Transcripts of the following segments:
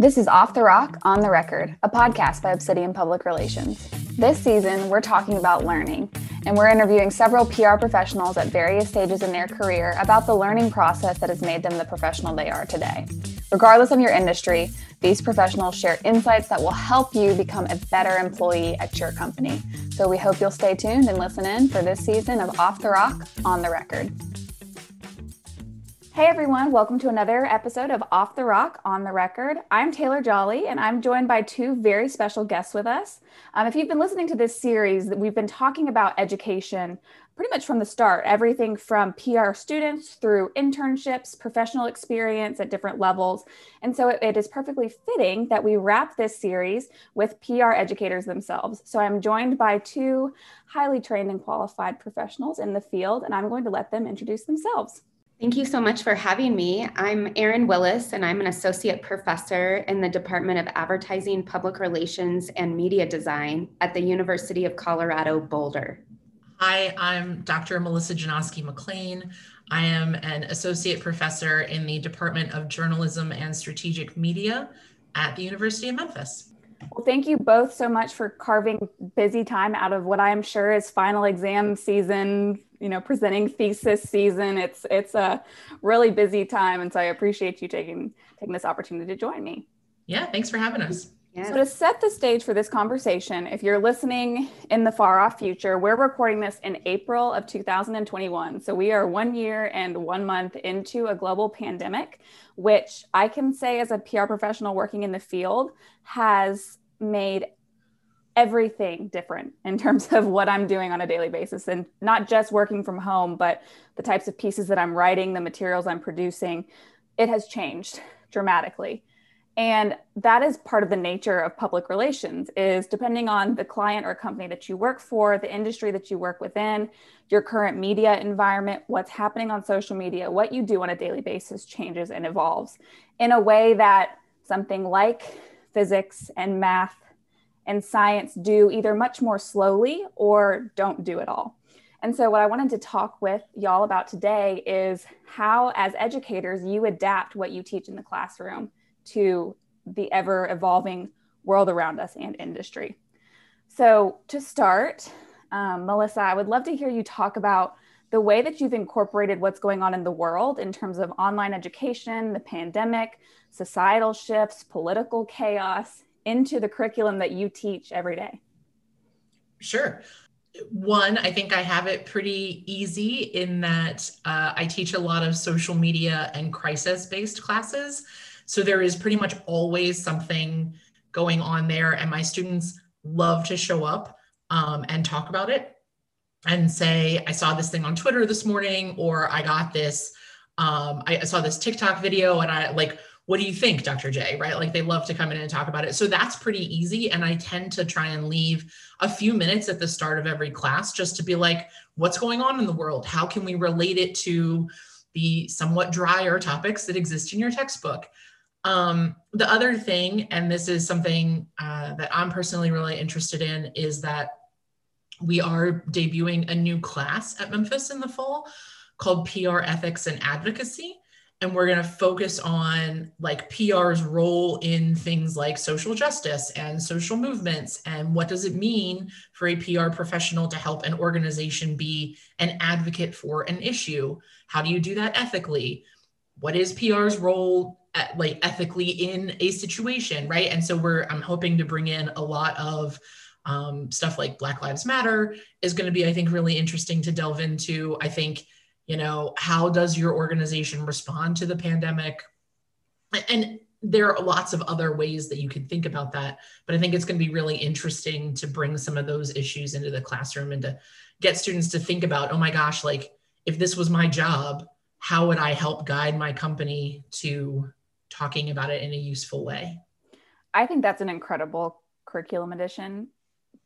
This is Off the Rock, On the Record, a podcast by Obsidian Public Relations. This season, we're talking about learning, and we're interviewing several PR professionals at various stages in their career about the learning process that has made them the professional they are today. Regardless of your industry, these professionals share insights that will help you become a better employee at your company. So we hope you'll stay tuned and listen in for this season of Off the Rock, On the Record. Hey everyone, welcome to another episode of Off the Rock on the Record. I'm Taylor Jolly and I'm joined by two very special guests with us. Um, if you've been listening to this series, we've been talking about education pretty much from the start everything from PR students through internships, professional experience at different levels. And so it, it is perfectly fitting that we wrap this series with PR educators themselves. So I'm joined by two highly trained and qualified professionals in the field, and I'm going to let them introduce themselves. Thank you so much for having me. I'm Erin Willis, and I'm an associate professor in the Department of Advertising, Public Relations, and Media Design at the University of Colorado Boulder. Hi, I'm Dr. Melissa Janoske McLean. I am an associate professor in the Department of Journalism and Strategic Media at the University of Memphis. Well, thank you both so much for carving busy time out of what I am sure is final exam season you know presenting thesis season. It's it's a really busy time and so i appreciate you taking taking this opportunity to join me. Yeah thanks for having us. So, to set the stage for this conversation, if you're listening in the far off future, we're recording this in April of 2021. So, we are one year and one month into a global pandemic, which I can say as a PR professional working in the field has made everything different in terms of what I'm doing on a daily basis and not just working from home, but the types of pieces that I'm writing, the materials I'm producing. It has changed dramatically. And that is part of the nature of public relations is depending on the client or company that you work for, the industry that you work within, your current media environment, what's happening on social media, what you do on a daily basis changes and evolves in a way that something like physics and math and science do either much more slowly or don't do it all. And so, what I wanted to talk with y'all about today is how, as educators, you adapt what you teach in the classroom to the ever evolving world around us and industry. So, to start, um, Melissa, I would love to hear you talk about the way that you've incorporated what's going on in the world in terms of online education, the pandemic, societal shifts, political chaos, into the curriculum that you teach every day? Sure. One, I think I have it pretty easy in that uh, I teach a lot of social media and crisis based classes. So there is pretty much always something going on there, and my students love to show up um, and talk about it and say, I saw this thing on Twitter this morning, or I got this, um, I saw this TikTok video, and I like, what do you think, Dr. J? Right? Like they love to come in and talk about it. So that's pretty easy. And I tend to try and leave a few minutes at the start of every class just to be like, what's going on in the world? How can we relate it to the somewhat drier topics that exist in your textbook? Um, the other thing, and this is something uh, that I'm personally really interested in, is that we are debuting a new class at Memphis in the fall called PR Ethics and Advocacy and we're going to focus on like PR's role in things like social justice and social movements and what does it mean for a PR professional to help an organization be an advocate for an issue? How do you do that ethically? What is PR's role at, like ethically in a situation, right? And so we're I'm hoping to bring in a lot of um, stuff like Black Lives Matter is going to be I think really interesting to delve into. I think you know how does your organization respond to the pandemic? And there are lots of other ways that you can think about that but i think it's going to be really interesting to bring some of those issues into the classroom and to get students to think about oh my gosh like if this was my job how would i help guide my company to talking about it in a useful way? I think that's an incredible curriculum addition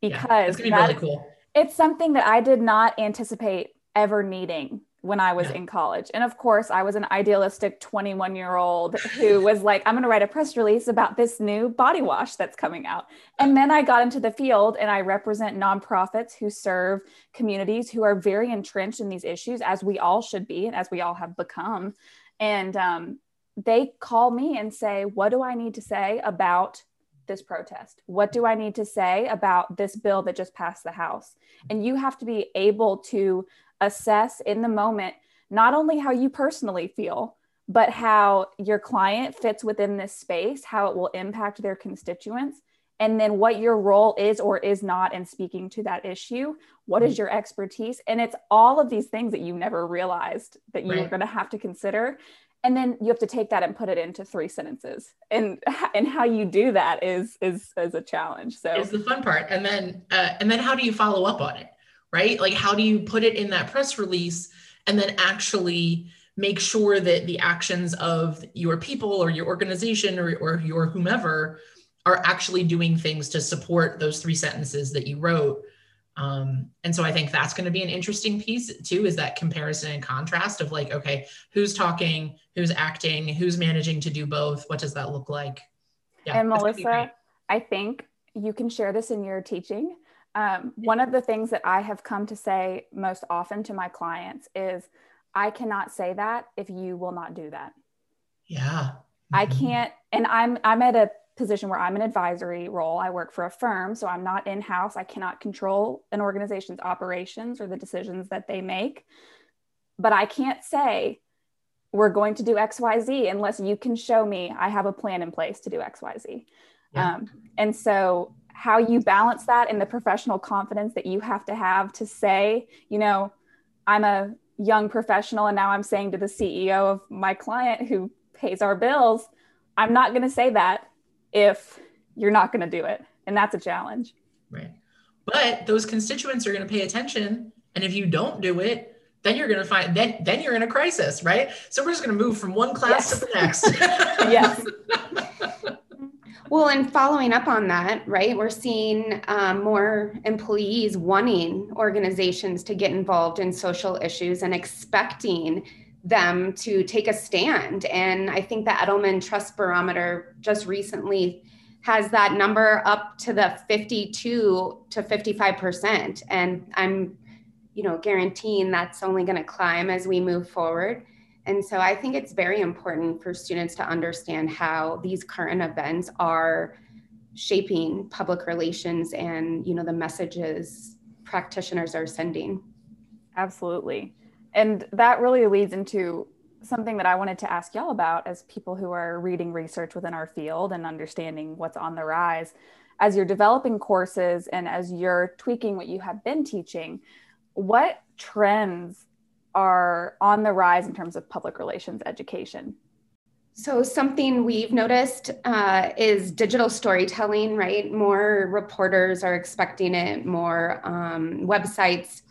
because yeah, it's going to be really cool. it's something that i did not anticipate ever needing when I was yeah. in college. And of course, I was an idealistic 21 year old who was like, I'm going to write a press release about this new body wash that's coming out. And then I got into the field and I represent nonprofits who serve communities who are very entrenched in these issues, as we all should be, and as we all have become. And um, they call me and say, What do I need to say about this protest? What do I need to say about this bill that just passed the House? And you have to be able to assess in the moment not only how you personally feel, but how your client fits within this space, how it will impact their constituents, and then what your role is or is not in speaking to that issue. What is your expertise? And it's all of these things that you never realized that you right. were going to have to consider and then you have to take that and put it into three sentences and and how you do that is is is a challenge so it's the fun part and then uh, and then how do you follow up on it right like how do you put it in that press release and then actually make sure that the actions of your people or your organization or, or your whomever are actually doing things to support those three sentences that you wrote um, and so I think that's going to be an interesting piece too, is that comparison and contrast of like, okay, who's talking, who's acting, who's managing to do both? What does that look like? Yeah, and Melissa, I think you can share this in your teaching. Um, one of the things that I have come to say most often to my clients is, I cannot say that if you will not do that. Yeah. Mm-hmm. I can't, and I'm I'm at a position where I'm an advisory role. I work for a firm, so I'm not in house. I cannot control an organization's operations or the decisions that they make. But I can't say we're going to do XYZ unless you can show me I have a plan in place to do XYZ. Yeah. Um, and so, how you balance that and the professional confidence that you have to have to say, you know, I'm a young professional and now I'm saying to the CEO of my client who pays our bills, I'm not going to say that if you're not going to do it. And that's a challenge. Right. But those constituents are going to pay attention. And if you don't do it, then you're going to find then then you're in a crisis, right? So we're just going to move from one class yes. to the next. yes. Well, and following up on that, right, we're seeing um, more employees wanting organizations to get involved in social issues and expecting them to take a stand. And I think the Edelman Trust Barometer just recently has that number up to the 52 to 55%. And I'm, you know, guaranteeing that's only going to climb as we move forward. And so I think it's very important for students to understand how these current events are shaping public relations and, you know, the messages practitioners are sending. Absolutely. And that really leads into something that I wanted to ask y'all about as people who are reading research within our field and understanding what's on the rise. As you're developing courses and as you're tweaking what you have been teaching, what trends are on the rise in terms of public relations education? So, something we've noticed uh, is digital storytelling, right? More reporters are expecting it, more um, websites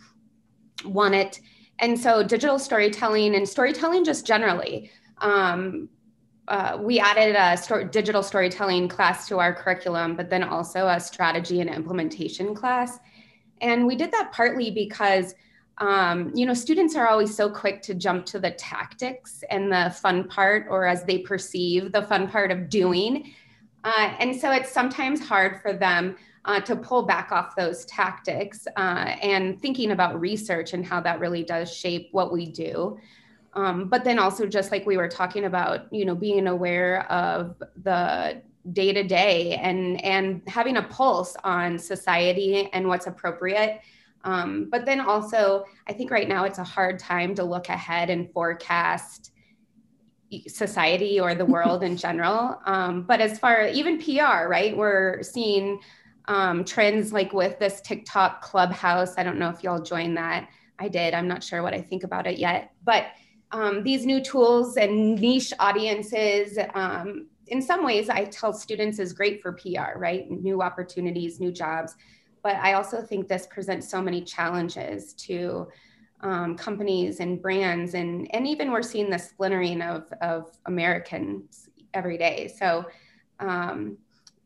want it and so digital storytelling and storytelling just generally um, uh, we added a story, digital storytelling class to our curriculum but then also a strategy and implementation class and we did that partly because um, you know students are always so quick to jump to the tactics and the fun part or as they perceive the fun part of doing uh, and so it's sometimes hard for them uh, to pull back off those tactics uh, and thinking about research and how that really does shape what we do. Um, but then also just like we were talking about, you know, being aware of the day to day and and having a pulse on society and what's appropriate. Um, but then also, I think right now it's a hard time to look ahead and forecast society or the world in general. Um, but as far even PR, right, we're seeing um, trends like with this TikTok clubhouse. I don't know if y'all joined that. I did. I'm not sure what I think about it yet. But um, these new tools and niche audiences, um, in some ways, I tell students is great for PR, right? New opportunities, new jobs. But I also think this presents so many challenges to um, companies and brands, and and even we're seeing the splintering of of Americans every day. So um,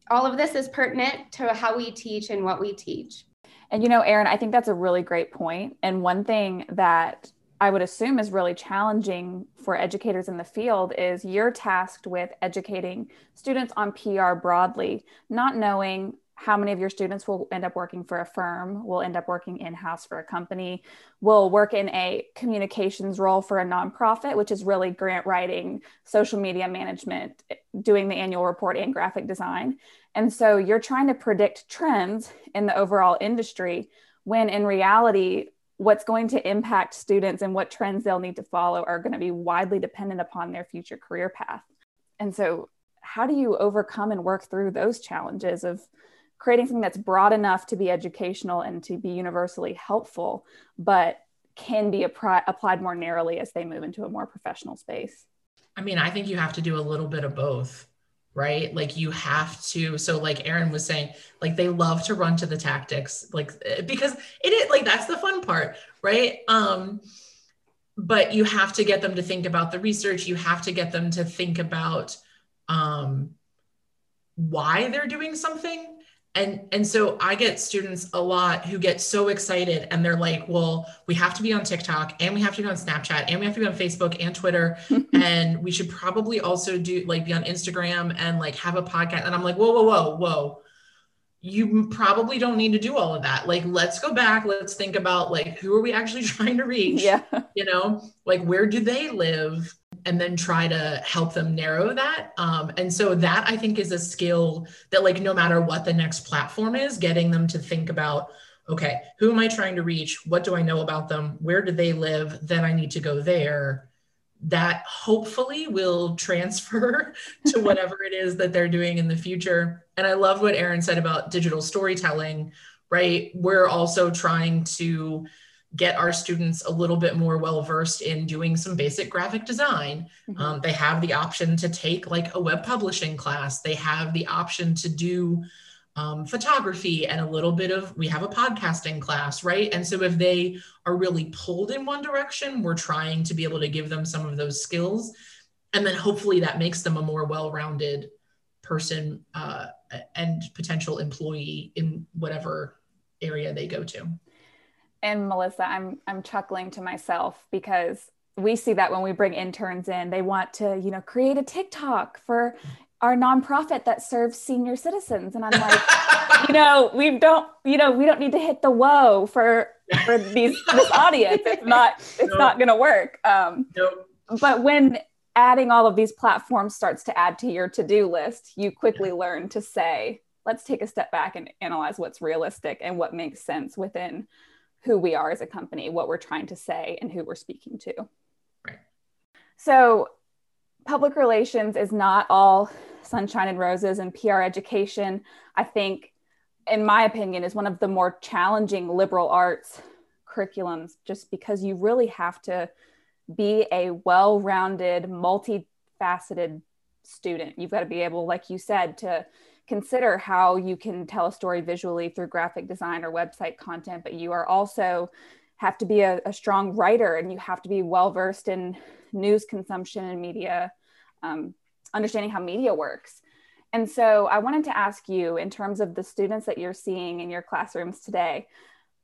all of this is pertinent to how we teach and what we teach. And you know, Erin, I think that's a really great point. And one thing that I would assume is really challenging for educators in the field is you're tasked with educating students on PR broadly, not knowing how many of your students will end up working for a firm, will end up working in house for a company, will work in a communications role for a nonprofit, which is really grant writing, social media management, doing the annual report, and graphic design. And so you're trying to predict trends in the overall industry when in reality, what's going to impact students and what trends they'll need to follow are going to be widely dependent upon their future career path. And so, how do you overcome and work through those challenges of creating something that's broad enough to be educational and to be universally helpful, but can be appri- applied more narrowly as they move into a more professional space? I mean, I think you have to do a little bit of both right? Like you have to. So, like Erin was saying, like they love to run to the tactics, like because it is like that's the fun part, right? Um, but you have to get them to think about the research. You have to get them to think about um, why they're doing something and and so i get students a lot who get so excited and they're like well we have to be on tiktok and we have to be on snapchat and we have to be on facebook and twitter. And we should probably also do like be on instagram and like have a podcast. And i'm like whoa whoa whoa whoa. You probably don't need to do all of that. Like let's go back. Let's think about like who are we actually trying to reach? Yeah. You know like where do they live and then try to help them narrow that. Um, and so that I think is a skill that, like, no matter what the next platform is, getting them to think about, okay, who am I trying to reach? What do I know about them? Where do they live? Then I need to go there. That hopefully will transfer to whatever it is that they're doing in the future. And I love what Erin said about digital storytelling, right? We're also trying to get our students a little bit more well versed in doing some basic graphic design. Mm-hmm. Um, they have the option to take like a web publishing class. They have the option to do um, photography and a little bit of, we have a podcasting class, right? And so if they are really pulled in one direction, we're trying to be able to give them some of those skills. And then hopefully that makes them a more well rounded person uh, and potential employee in whatever area they go to and Melissa, I'm I'm chuckling to myself because we see that when we bring interns in, they want to, you know, create a TikTok for our nonprofit that serves senior citizens. And I'm like, you know, we don't, you know, we don't need to hit the whoa for for these this audience. It's not it's nope. not gonna work. Um nope. but when adding all of these platforms starts to add to your to-do list, you quickly learn to say, let's take a step back and analyze what's realistic and what makes sense within who we are as a company, what we're trying to say, and who we're speaking to. Right. So, public relations is not all sunshine and roses and PR education. I think, in my opinion, is one of the more challenging liberal arts curriculums just because you really have to be a well rounded, multifaceted student. You've got to be able, like you said, to consider how you can tell a story visually through graphic design or website content, but you are also have to be a, a strong writer and you have to be well versed in news consumption and media, um, understanding how media works. And so I wanted to ask you, in terms of the students that you're seeing in your classrooms today,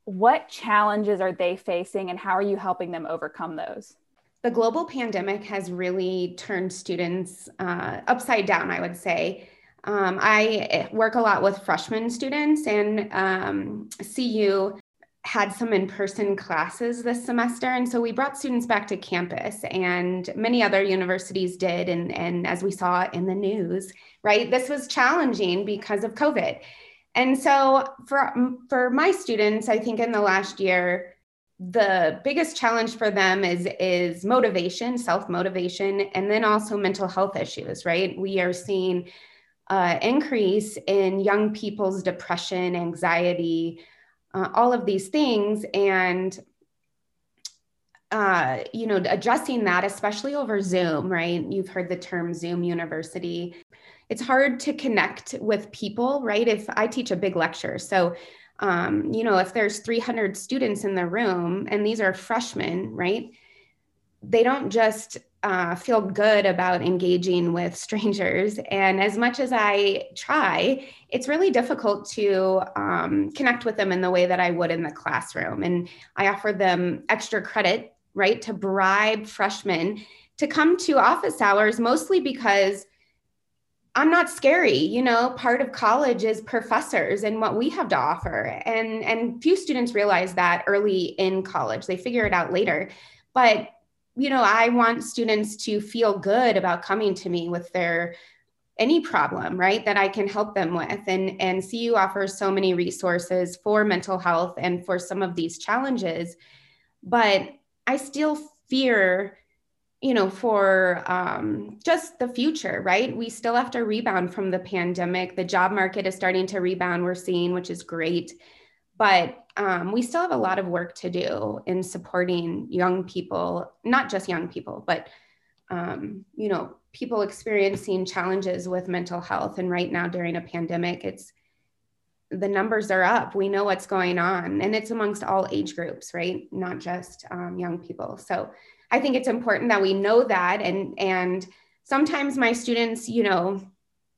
what challenges are they facing and how are you helping them overcome those? The global pandemic has really turned students uh, upside down, I would say. Um, I work a lot with freshman students, and um, CU had some in person classes this semester. And so we brought students back to campus, and many other universities did. And, and as we saw in the news, right, this was challenging because of COVID. And so for, for my students, I think in the last year, the biggest challenge for them is is motivation self motivation and then also mental health issues right we are seeing uh, increase in young people's depression, anxiety, uh, all of these things. And uh, you know, addressing that, especially over Zoom, right? You've heard the term Zoom University. It's hard to connect with people, right? If I teach a big lecture, so um, you know, if there's 300 students in the room and these are freshmen, right? They don't just uh, feel good about engaging with strangers. And as much as I try, it's really difficult to um, connect with them in the way that I would in the classroom. And I offer them extra credit, right, to bribe freshmen to come to office hours, mostly because I'm not scary. You know, part of college is professors and what we have to offer. And and few students realize that early in college. They figure it out later. But you know, I want students to feel good about coming to me with their any problem, right, that I can help them with. And and CU offers so many resources for mental health and for some of these challenges. But I still fear you know, for um, just the future, right? We still have to rebound from the pandemic. The job market is starting to rebound, we're seeing, which is great. But um, we still have a lot of work to do in supporting young people, not just young people, but, um, you know, people experiencing challenges with mental health. And right now, during a pandemic, it's the numbers are up. We know what's going on, and it's amongst all age groups, right? Not just um, young people. So, I think it's important that we know that and and sometimes my students, you know,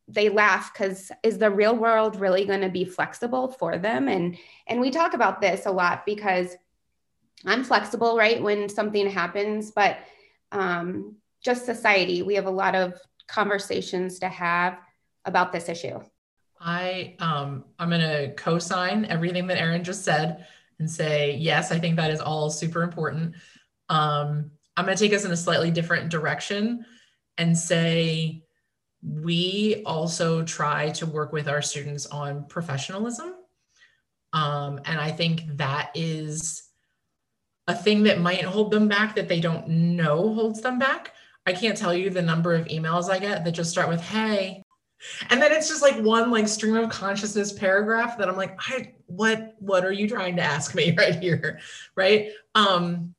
they laugh because is the real world really going to be flexible for them? And and we talk about this a lot because i'm flexible right when something happens but um, just society we have a lot of conversations to have about this issue. I um, i'm going to co-sign everything that erin just said and say yes i think that is all super important. Um, I'm going to take us in a slightly different direction and say we also try to work with our students on professionalism. Um, and I think that is a thing that might hold them back that they don't know holds them back. I can't tell you the number of emails I get that just start with, hey, and then it's just like one like stream of consciousness paragraph that I'm like, I what what are you trying to ask me right here? Right. Um,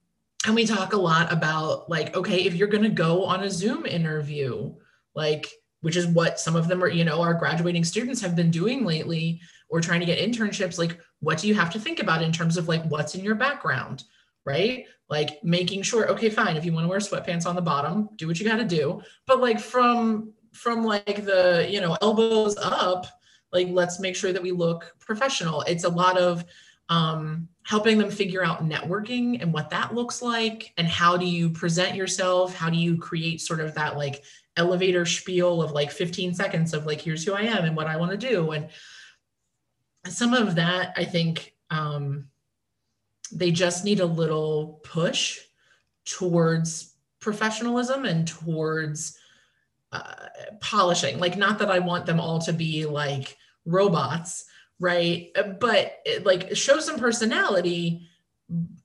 and we talk a lot about like okay if you're to go on a zoom interview like which is what some of them are you know our graduating students have been doing lately or trying to get internships like what do you have to think about in terms of like what's in your background right? Like making sure okay fine if you want to wear sweatpants on the bottom do what you got to do. But like from from like the you know elbows up like let's make sure that we look professional. It's a lot of um helping them figure out networking and what that looks like and how do you present yourself? How do you create sort of that like elevator spiel of like 15 seconds of like here's who i am and what i want to do? And some of that i think um, they just need a little push towards professionalism and towards uh, polishing. Like not that i want them all to be like robots right? Uh, but like show some personality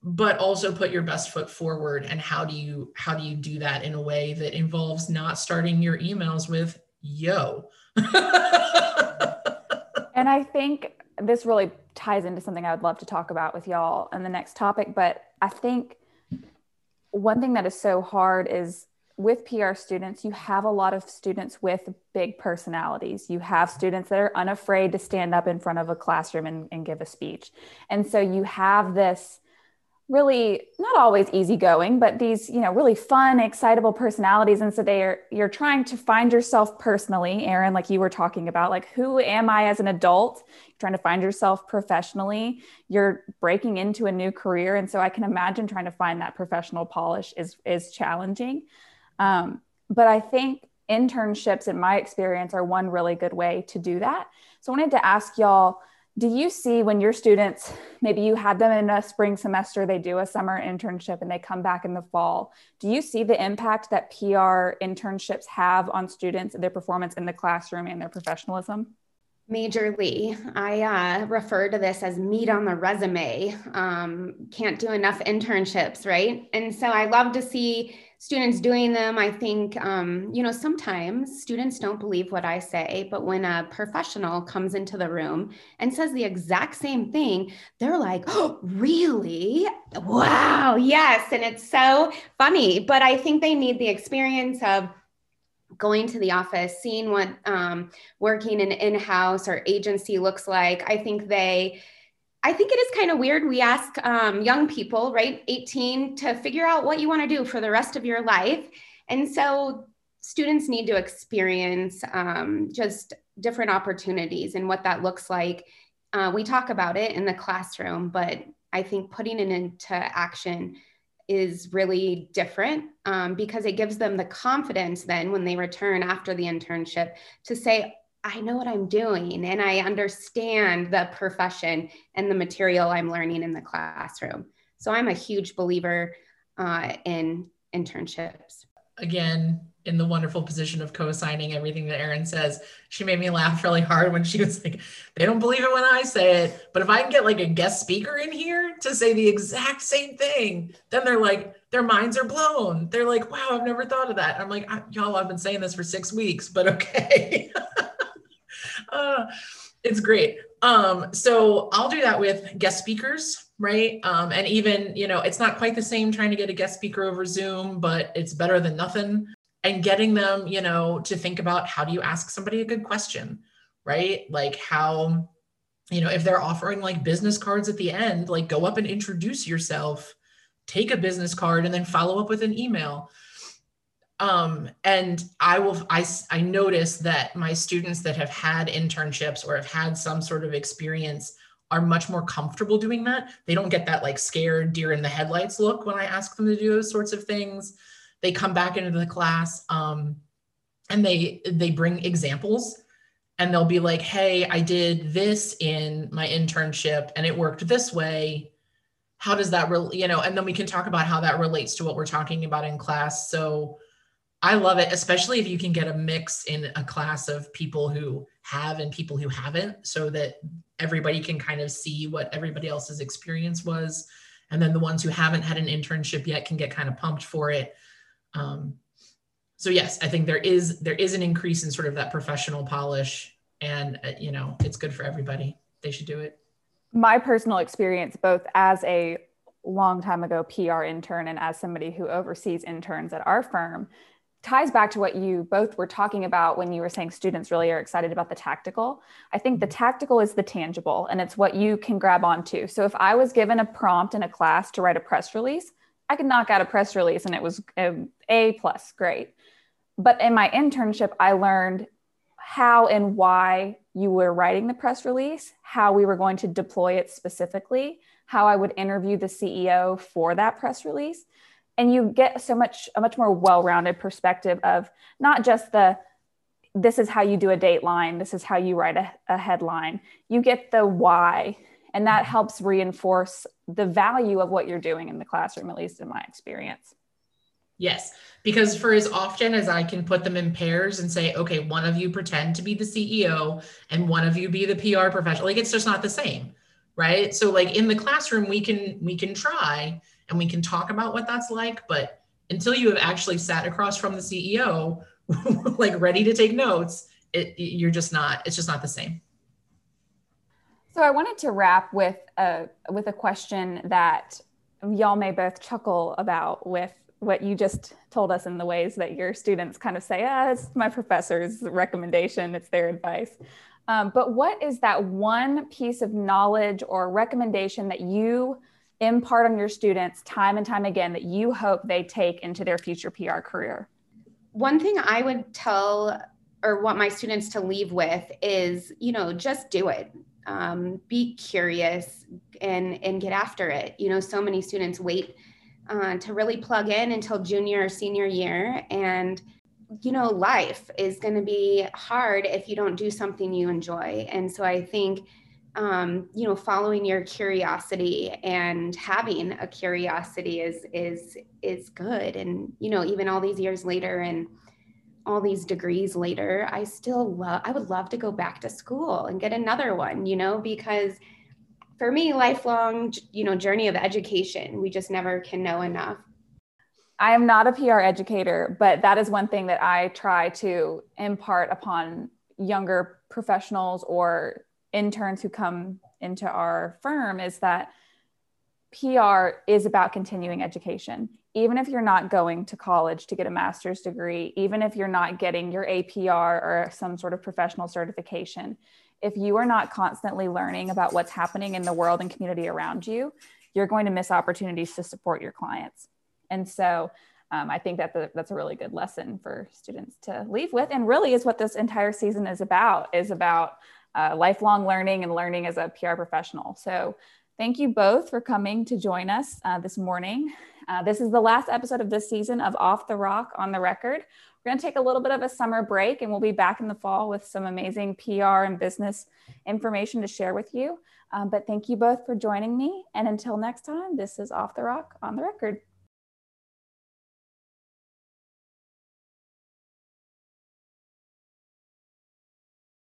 but also put your best foot forward. And how do you how do you do that in a way that involves not starting your emails with yo? And i think this really ties into something i would love to talk about with y'all in the next topic but i think one thing that is so hard is with PR students, you have a lot of students with big personalities. You have students that are unafraid to stand up in front of a classroom and, and give a speech. And so you have this really not always easygoing, but these, you know, really fun, excitable personalities. And so they are you're trying to find yourself personally, Erin, like you were talking about, like who am I as an adult? You're trying to find yourself professionally. You're breaking into a new career. And so I can imagine trying to find that professional polish is is challenging. Um, but I think internships, in my experience, are one really good way to do that. So I wanted to ask y'all do you see when your students, maybe you had them in a spring semester, they do a summer internship and they come back in the fall, do you see the impact that PR internships have on students, their performance in the classroom and their professionalism? Majorly. I uh, refer to this as meat on the resume. Um, can't do enough internships, right? And so I love to see students doing them. I think, um, you know, sometimes students don't believe what I say, but when a professional comes into the room and says the exact same thing, they're like, oh, really? Wow, yes. And it's so funny, but I think they need the experience of going to the office, seeing what um, working in in-house or agency looks like. I think they, I think it is kind of weird. We ask um, young people, right, 18, to figure out what you want to do for the rest of your life. And so students need to experience um, just different opportunities and what that looks like. Uh, we talk about it in the classroom, but I think putting it into action is really different um, because it gives them the confidence then when they return after the internship to say, I know what I'm doing and I understand the profession and the material I'm learning in the classroom. So I'm a huge believer uh, in internships. Again, in the wonderful position of co-signing everything that Erin says. She made me laugh really hard when she was like, they don't believe it when I say it, but if I can get like a guest speaker in here to say the exact same thing, then they're like, their minds are blown. They're like, wow, I've never thought of that. I'm like, y'all, I've been saying this for six weeks, but okay. uh, it's great. Um, so I'll do that with guest speakers, right? Um, and even, you know, it's not quite the same trying to get a guest speaker over Zoom, but it's better than nothing and getting them you know to think about how do you ask somebody a good question right like how you know if they're offering like business cards at the end like go up and introduce yourself take a business card and then follow up with an email um, and i will i i notice that my students that have had internships or have had some sort of experience are much more comfortable doing that. They don't get that like scared deer in the headlights look when i ask them to do those sorts of things. They come back into the class um, and they they bring examples and they'll be like hey i did this in my internship and it worked this way. How does that really you know and then we can talk about how that relates to what we're talking about in class. So i love it especially if you can get a mix in a class of people who have and people who haven't so that everybody can kind of see what everybody else's experience was and then the ones who haven't had an internship yet can get kind of pumped for it um, so yes, I think there is there is an increase in sort of that professional polish, and uh, you know it's good for everybody. They should do it. My personal experience, both as a long time ago PR intern and as somebody who oversees interns at our firm, ties back to what you both were talking about when you were saying students really are excited about the tactical. I think the mm-hmm. tactical is the tangible and it's what you can grab onto. So if I was given a prompt in a class to write a press release, I could knock out a press release and it was um, a plus, great. But in my internship, I learned how and why you were writing the press release, how we were going to deploy it specifically, how I would interview the CEO for that press release. And you get so much, a much more well rounded perspective of not just the this is how you do a dateline, this is how you write a, a headline. You get the why and that helps reinforce the value of what you're doing in the classroom, at least in my experience. Yes, because for as often as I can put them in pairs and say, okay, one of you pretend to be the CEO and one of you be the PR professional, like it's just not the same, right? So like in the classroom, we can we can try and we can talk about what that's like, but until you have actually sat across from the CEO, like ready to take notes, it, you're just not. It's just not the same. So I wanted to wrap with a with a question that y'all may both chuckle about with what you just told us in the ways that your students kind of say, ah, it's my professor's recommendation, it's their advice. Um, but what is that one piece of knowledge or recommendation that you impart on your students time and time again that you hope they take into their future PR career? One thing I would tell or want my students to leave with is, you know, just do it. Um, be curious and and get after it. You know so many students wait uh, to really plug in until junior or senior year. And you know life is going to be hard if you don't do something you enjoy. And so i think um, you know following your curiosity and having a curiosity is is is good and you know even all these years later and all these degrees later, I still love, I would love to go back to school and get another one, you know, because for me, lifelong, you know, journey of education, we just never can know enough. I am not a PR educator, but that is one thing that I try to impart upon younger professionals or interns who come into our firm is that PR is about continuing education even if you're not going to college to get a master's degree, even if you're not getting your APR or some sort of professional certification, if you are not constantly learning about what's happening in the world and community around you, you're going to miss opportunities to support your clients. And so um, I think that the, that's a really good lesson for students to leave with, and really is what this entire season is about. Is about uh, lifelong learning and learning as a PR professional. So Thank you both for coming to join us uh, this morning. Uh, this is the last episode of this season of Off the Rock on the Record. We're going to take a little bit of a summer break and we'll be back in the fall with some amazing PR and business information to share with you. Um, but thank you both for joining me. And until next time, this is Off the Rock on the Record.